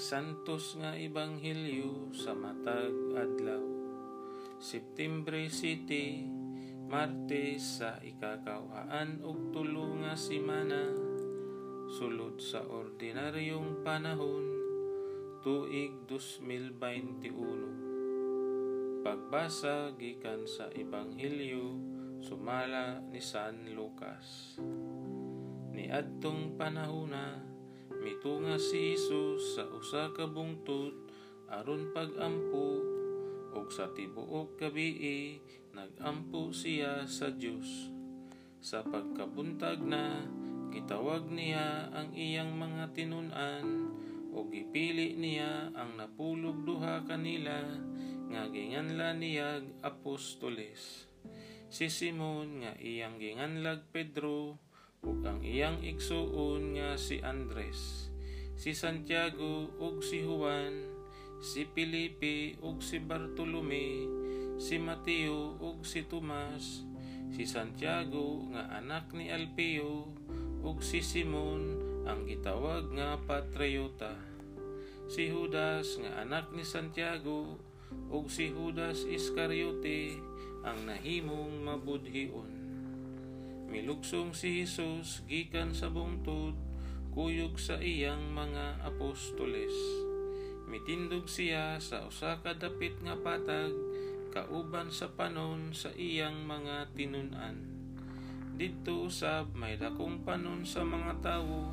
Santos nga Ebanghelyo sa matag adlaw. September City, Martes sa ikakawhaan og tulo nga semana sulod sa ordinaryong panahon tuig 2021. Pagbasa gikan sa Ebanghelyo sumala ni San Lucas. Ni adtong panahona Mitunga si Jesus sa usa ka bungtod aron pagampo ug sa tibuok gabii nagampo siya sa Dios. Sa pagkabuntag na gitawag niya ang iyang mga tinun-an ug gipili niya ang napulog duha kanila nga ginganla niya apostoles. Si Simon nga iyang ginganlag Pedro ug ang iyang igsuon nga si Andres, si Santiago ug si Juan, si Felipe ug si Bartolome, si Mateo ug si Tomas, si Santiago nga anak ni Alpeo ug si Simon ang gitawag nga Patriota, si Judas nga anak ni Santiago ug si Judas Iscariote ang nahimong mabudhion. Milugsong si Jesus gikan sa bungtod, kuyog sa iyang mga apostoles. Mitindog siya sa usa ka dapit nga patag, kauban sa panon sa iyang mga tinunan. Didto usab may dakong panon sa mga tawo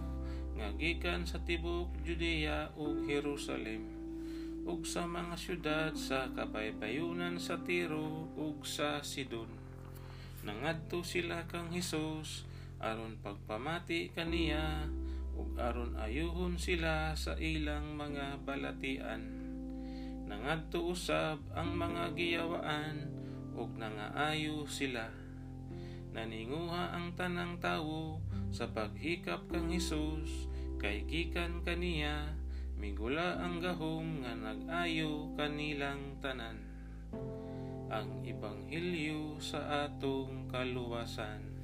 nga gikan sa tibok Judea ug Jerusalem ug sa mga syudad sa kapaypayunan sa Tiro ug sa Sidon Nangadto sila kang Hesus aron pagpamati kaniya ug aron ayuhon sila sa ilang mga balatian. Nangadto usab ang mga giyawaan ug nangaayo sila. Naninguha ang tanang tawo sa paghikap kang Hesus kay gikan kaniya migula ang gahom nga nag-ayo kanilang tanan ang Ebanghelyo sa atong kaluwasan.